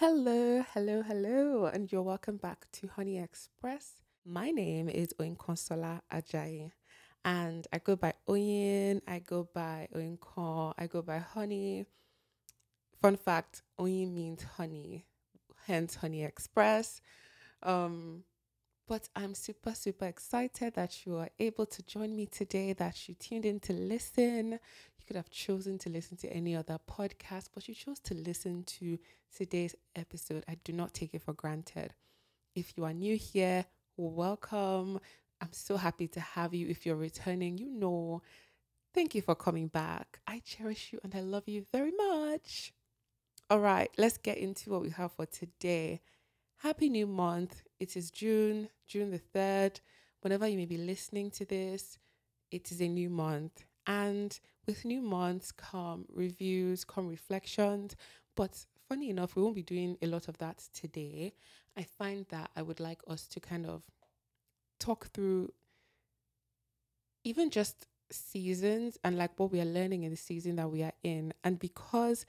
Hello, hello, hello, and you're welcome back to Honey Express. My name is Oyinkansola Ajayi, and I go by Oyin, I go by Oyinkan, I go by Honey. Fun fact Oyin means honey, hence Honey Express. Um, but I'm super, super excited that you are able to join me today, that you tuned in to listen. You could have chosen to listen to any other podcast, but you chose to listen to today's episode. I do not take it for granted. If you are new here, welcome. I'm so happy to have you. If you're returning, you know, thank you for coming back. I cherish you and I love you very much. All right, let's get into what we have for today. Happy new month. It is June, June the 3rd. Whenever you may be listening to this, it is a new month. And with new months come reviews, come reflections. But funny enough, we won't be doing a lot of that today. I find that I would like us to kind of talk through even just seasons and like what we are learning in the season that we are in. And because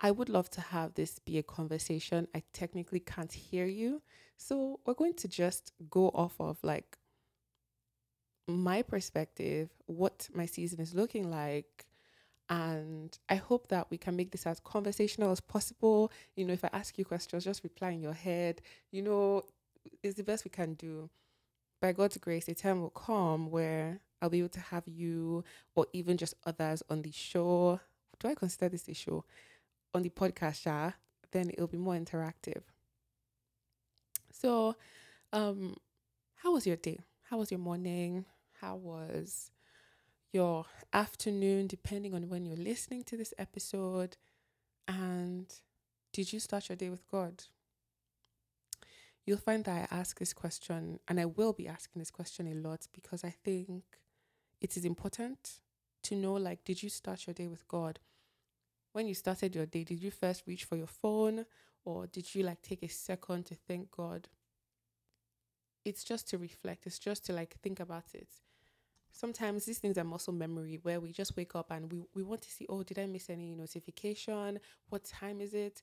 I would love to have this be a conversation. I technically can't hear you. So we're going to just go off of like my perspective, what my season is looking like. And I hope that we can make this as conversational as possible. You know, if I ask you questions, just reply in your head. You know, it's the best we can do. By God's grace, a time will come where I'll be able to have you or even just others on the show. Do I consider this a show? On the podcast, yeah, then it'll be more interactive. So, um, how was your day? How was your morning? How was your afternoon, depending on when you're listening to this episode? And did you start your day with God? You'll find that I ask this question, and I will be asking this question a lot because I think it is important to know like, did you start your day with God? When you started your day, did you first reach for your phone or did you like take a second to thank God? It's just to reflect, it's just to like think about it. Sometimes these things are muscle memory where we just wake up and we, we want to see, oh, did I miss any notification? What time is it?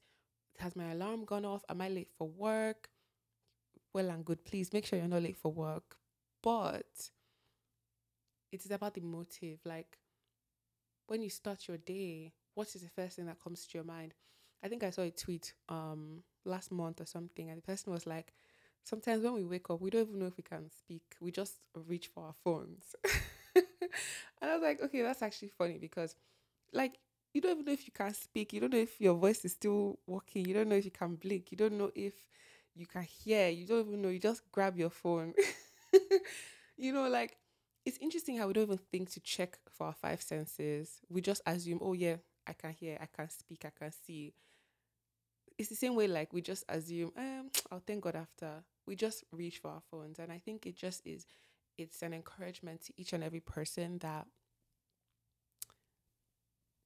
Has my alarm gone off? Am I late for work? Well and good. Please make sure you're not late for work. But it is about the motive. Like when you start your day, what is the first thing that comes to your mind? I think I saw a tweet um last month or something, and the person was like, Sometimes when we wake up, we don't even know if we can speak. We just reach for our phones. and I was like, okay, that's actually funny because like you don't even know if you can speak, you don't know if your voice is still working, you don't know if you can blink, you don't know if you can hear, you don't even know, you just grab your phone. you know, like it's interesting how we don't even think to check for our five senses. We just assume, oh yeah, I can hear, I can speak, I can see. It's the same way like we just assume, um, I'll thank God after. We just reach for our phones. And I think it just is it's an encouragement to each and every person that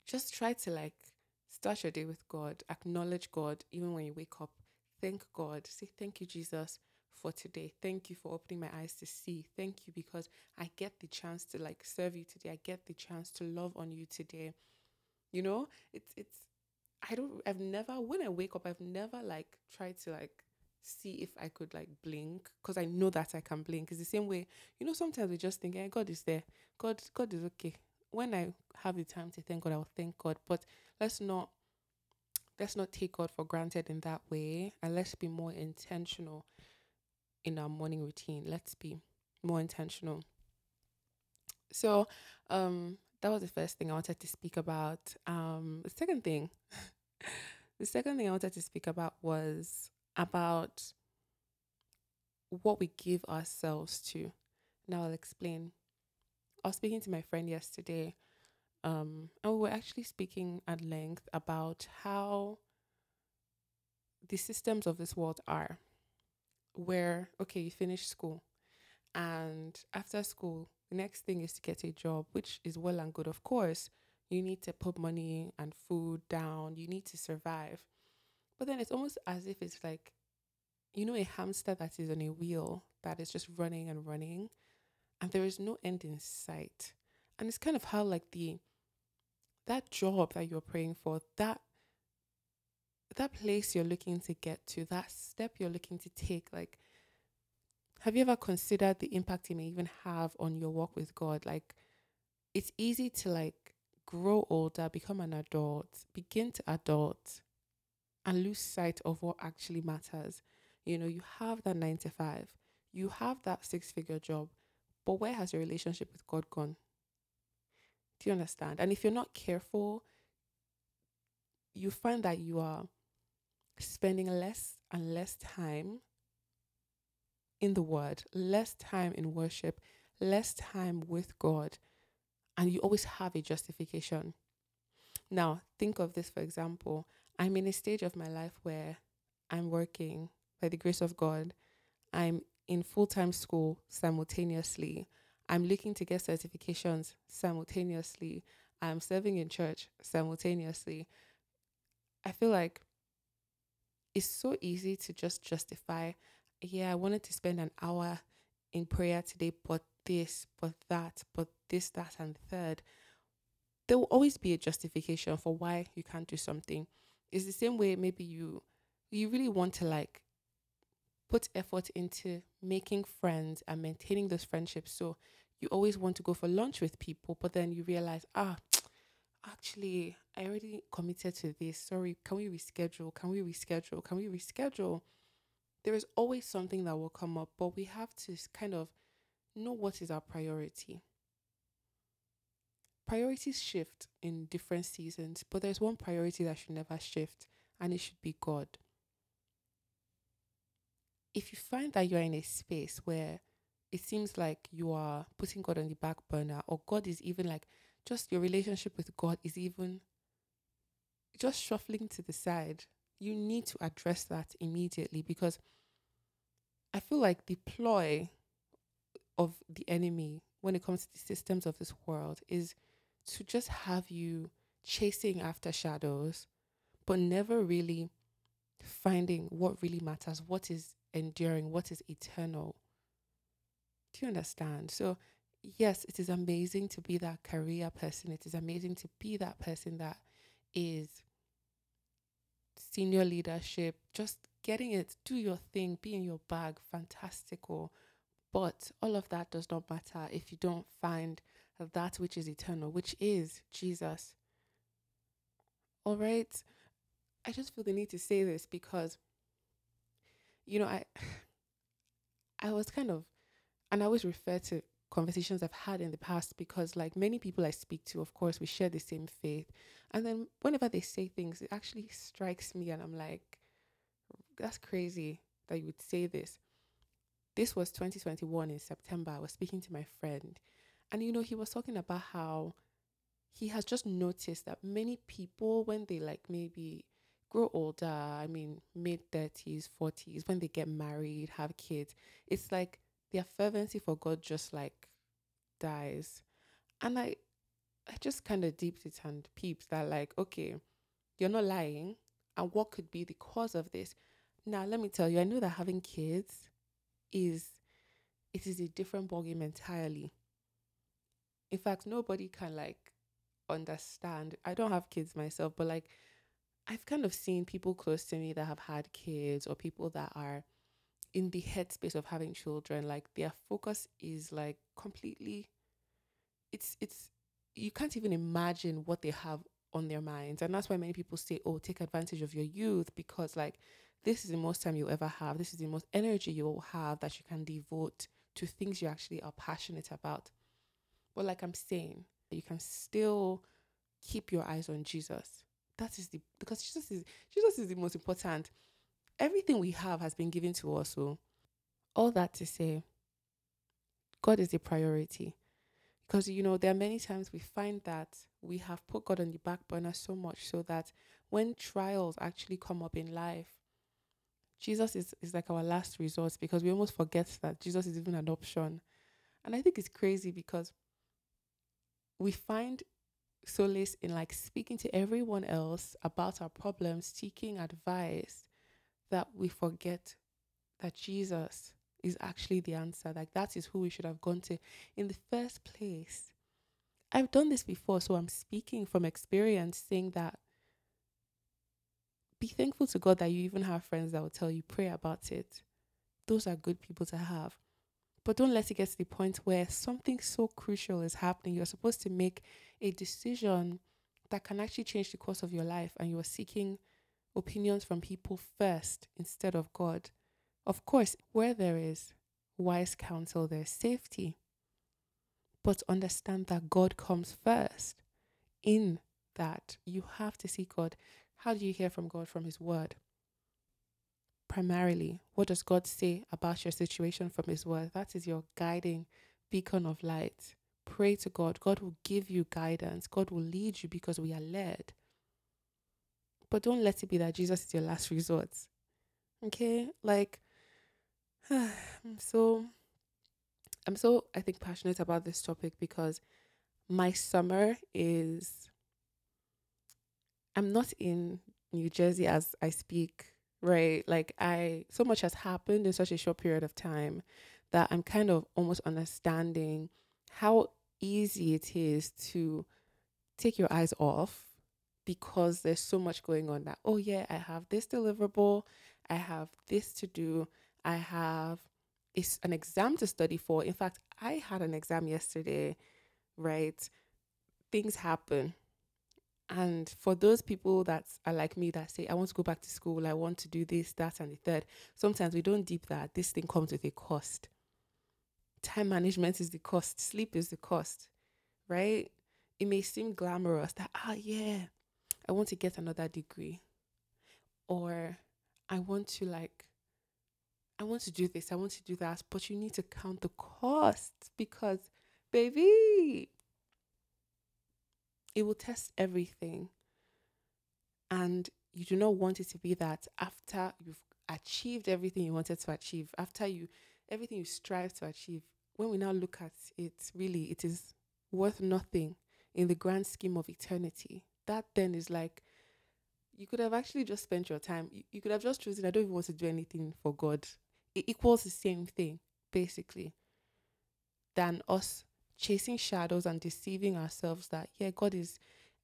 just try to like start your day with God, acknowledge God even when you wake up. Thank God. Say thank you, Jesus, for today. Thank you for opening my eyes to see. Thank you because I get the chance to like serve you today. I get the chance to love on you today. You know, it's it's I don't I've never when I wake up I've never like tried to like see if I could like blink because I know that I can blink. It's the same way, you know, sometimes we just think, hey, God is there. God God is okay. When I have the time to thank God, I'll thank God. But let's not let's not take God for granted in that way and let's be more intentional in our morning routine. Let's be more intentional. So um that was the first thing I wanted to speak about. Um, the second thing, the second thing I wanted to speak about was about what we give ourselves to. Now I'll explain. I was speaking to my friend yesterday, um, and we were actually speaking at length about how the systems of this world are. Where, okay, you finish school, and after school, the next thing is to get a job, which is well and good. Of course, you need to put money and food down, you need to survive. But then it's almost as if it's like, you know, a hamster that is on a wheel that is just running and running, and there is no end in sight. And it's kind of how, like, the that job that you're praying for, that that place you're looking to get to, that step you're looking to take, like, have you ever considered the impact it may even have on your walk with God? Like, it's easy to like grow older, become an adult, begin to adult, and lose sight of what actually matters. You know, you have that nine to five, you have that six figure job, but where has your relationship with God gone? Do you understand? And if you're not careful, you find that you are spending less and less time in the word, less time in worship, less time with God, and you always have a justification. Now, think of this for example. I'm in a stage of my life where I'm working by the grace of God. I'm in full time school simultaneously. I'm looking to get certifications simultaneously. I'm serving in church simultaneously. I feel like it's so easy to just justify, yeah, I wanted to spend an hour in prayer today, but this, but that, but this, that, and third. There will always be a justification for why you can't do something. It's the same way maybe you you really want to like put effort into making friends and maintaining those friendships. So you always want to go for lunch with people, but then you realize, ah, actually, I already committed to this. Sorry, can we reschedule? Can we reschedule? Can we reschedule? There is always something that will come up, but we have to kind of know what is our priority. Priorities shift in different seasons, but there's one priority that should never shift, and it should be God. If you find that you're in a space where it seems like you are putting God on the back burner, or God is even like just your relationship with God is even just shuffling to the side, you need to address that immediately because I feel like the ploy of the enemy when it comes to the systems of this world is to just have you chasing after shadows, but never really finding what really matters, what is enduring, what is eternal. Do you understand? So yes, it is amazing to be that career person. It is amazing to be that person that is senior leadership, just getting it, do your thing, be in your bag, fantastical. But all of that does not matter if you don't find that which is eternal, which is Jesus. All right. I just feel the need to say this because, you know, I I was kind of and I always refer to conversations I've had in the past because, like many people I speak to, of course, we share the same faith. And then whenever they say things, it actually strikes me, and I'm like, that's crazy that you would say this. This was 2021 in September. I was speaking to my friend, and you know, he was talking about how he has just noticed that many people, when they like maybe grow older, I mean, mid 30s, 40s, when they get married, have kids, it's like their fervency for God just like dies. And I I just kind of deeped it and peeped that like, okay, you're not lying. And what could be the cause of this? Now let me tell you, I know that having kids is it is a different ballgame entirely. In fact, nobody can like understand. I don't have kids myself, but like I've kind of seen people close to me that have had kids or people that are in the headspace of having children like their focus is like completely it's it's you can't even imagine what they have on their minds and that's why many people say oh take advantage of your youth because like this is the most time you'll ever have this is the most energy you'll have that you can devote to things you actually are passionate about but like i'm saying you can still keep your eyes on jesus that is the because jesus is jesus is the most important everything we have has been given to us. So, all that to say, God is the priority. Because, you know, there are many times we find that we have put God on the back burner so much so that when trials actually come up in life, Jesus is, is like our last resort because we almost forget that Jesus is even an option. And I think it's crazy because we find solace in like speaking to everyone else about our problems, seeking advice, that we forget that Jesus is actually the answer. Like that is who we should have gone to in the first place. I've done this before, so I'm speaking from experience, saying that be thankful to God that you even have friends that will tell you, pray about it. Those are good people to have. But don't let it get to the point where something so crucial is happening. You're supposed to make a decision that can actually change the course of your life, and you're seeking opinions from people first instead of God. Of course, where there is wise counsel, there's safety. But understand that God comes first. In that, you have to seek God. How do you hear from God? From His Word. Primarily, what does God say about your situation from His Word? That is your guiding beacon of light. Pray to God. God will give you guidance. God will lead you because we are led. But don't let it be that Jesus is your last resort. Okay? Like, so I'm so I think passionate about this topic because my summer is I'm not in New Jersey as I speak, right? Like I so much has happened in such a short period of time that I'm kind of almost understanding how easy it is to take your eyes off because there's so much going on that oh yeah, I have this deliverable, I have this to do, I have is an exam to study for. In fact, I had an exam yesterday, right? Things happen. And for those people that are like me that say, I want to go back to school, I want to do this, that, and the third, sometimes we don't deep that. This thing comes with a cost. Time management is the cost, sleep is the cost, right? It may seem glamorous that, ah, yeah, I want to get another degree. Or I want to like I want to do this, I want to do that, but you need to count the costs because, baby, it will test everything. And you do not want it to be that after you've achieved everything you wanted to achieve, after you, everything you strive to achieve, when we now look at it, really, it is worth nothing in the grand scheme of eternity. That then is like, you could have actually just spent your time. You, you could have just chosen, I don't even want to do anything for God it equals the same thing, basically, than us chasing shadows and deceiving ourselves that, yeah, God is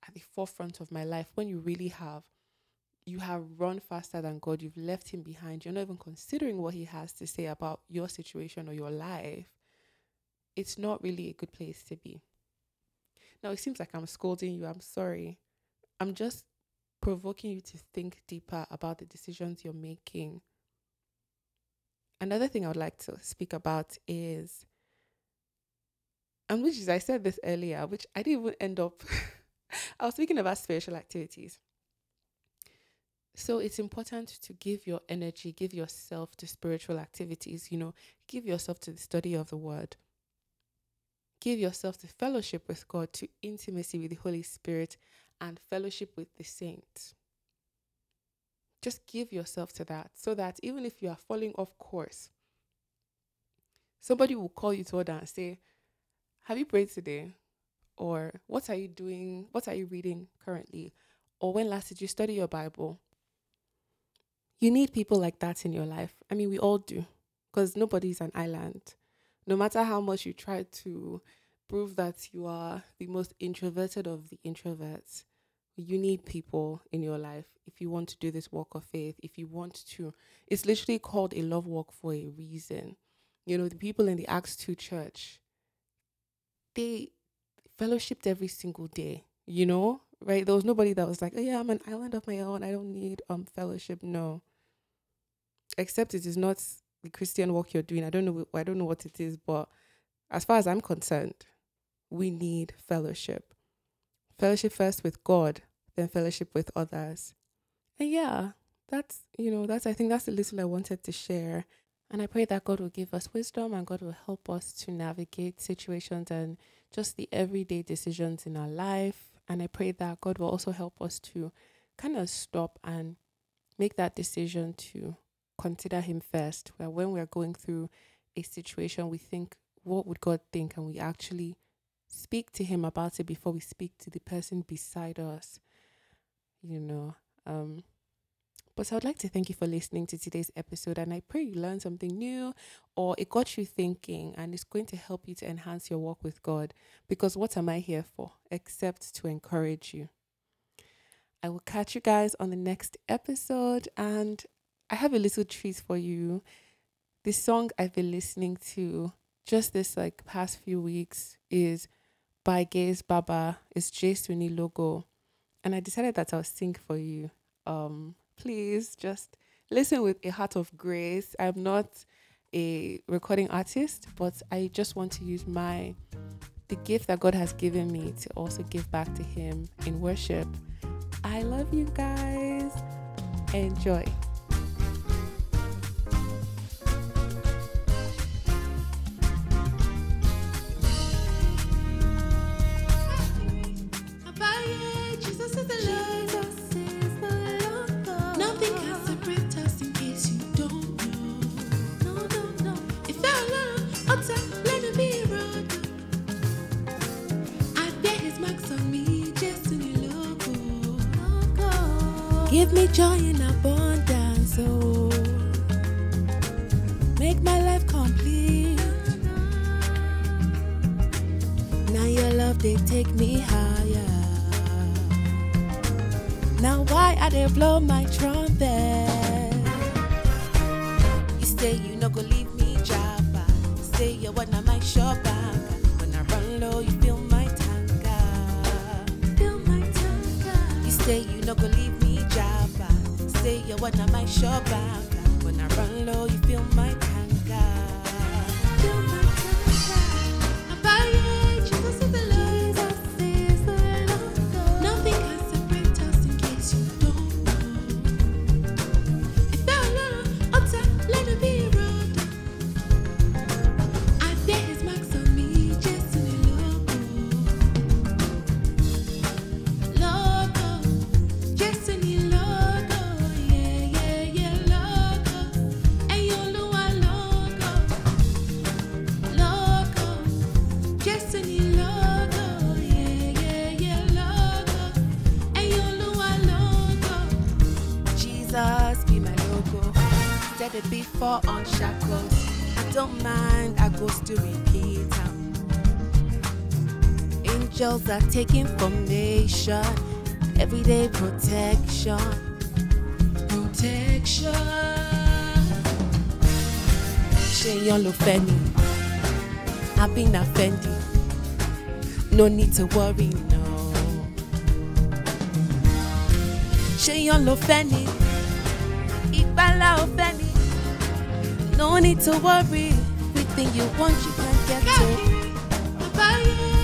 at the forefront of my life when you really have. You have run faster than God. You've left Him behind. You're not even considering what He has to say about your situation or your life. It's not really a good place to be. Now, it seems like I'm scolding you. I'm sorry. I'm just provoking you to think deeper about the decisions you're making another thing I would like to speak about is, and which is, I said this earlier, which I didn't even end up, I was speaking about spiritual activities. So it's important to give your energy, give yourself to spiritual activities, you know, give yourself to the study of the word. Give yourself to fellowship with God, to intimacy with the Holy Spirit, and fellowship with the saints. Just give yourself to that so that even if you are falling off course, somebody will call you to order and say, Have you prayed today? Or what are you doing? What are you reading currently? Or when last did you study your Bible? You need people like that in your life. I mean, we all do, because nobody's an island. No matter how much you try to prove that you are the most introverted of the introverts, you need people in your life if you want to do this walk of faith, if you want to. It's literally called a love walk for a reason. You know, the people in the Acts 2 church, they fellowshipped every single day, you know, right? There was nobody that was like, oh, yeah, I'm an island of my own. I don't need um fellowship. No. Except it is not the Christian walk you're doing. I don't know. I don't know what it is, but as far as I'm concerned, we need fellowship. Fellowship first with God, then fellowship with others. And yeah, that's, you know, that's, I think that's the little I wanted to share. And I pray that God will give us wisdom and God will help us to navigate situations and just the everyday decisions in our life. And I pray that God will also help us to kind of stop and make that decision to consider Him first. Where when we're going through a situation, we think, what would God think? And we actually speak to Him about it before we speak to the person beside us you know. Um, but I would like to thank you for listening to today's episode, and I pray you learned something new or it got you thinking, and it's going to help you to enhance your walk with God. Because what am I here for except to encourage you? I will catch you guys on the next episode. And I have a little treat for you. The song I've been listening to just this like past few weeks is by Gaise Baba. It's Jesu Ni Logo. And I decided that I'll sing for you. Um, please just listen with a heart of grace. I'm not a recording artist, but I just want to use my the gift that God has given me to also give back to him in worship. I love you guys. Enjoy. They blow my trumpet? You say you no go leave me, Java. Say you wanna my shop. When I run low, you feel my tanker. Feel my tanker. You say you no go leave me, Java. Say you wanna my shop. When I run low, you feel my tanker. Said it before on shackles. I don't mind, I go still repeat am. Angels are taking formation. Everyday protection. Protection. Ló fẹ́ I've been offended. No need to worry, no. Ṣèyàn ló fẹ́ ni, No need to worry, everything you want you can get to. Abaye,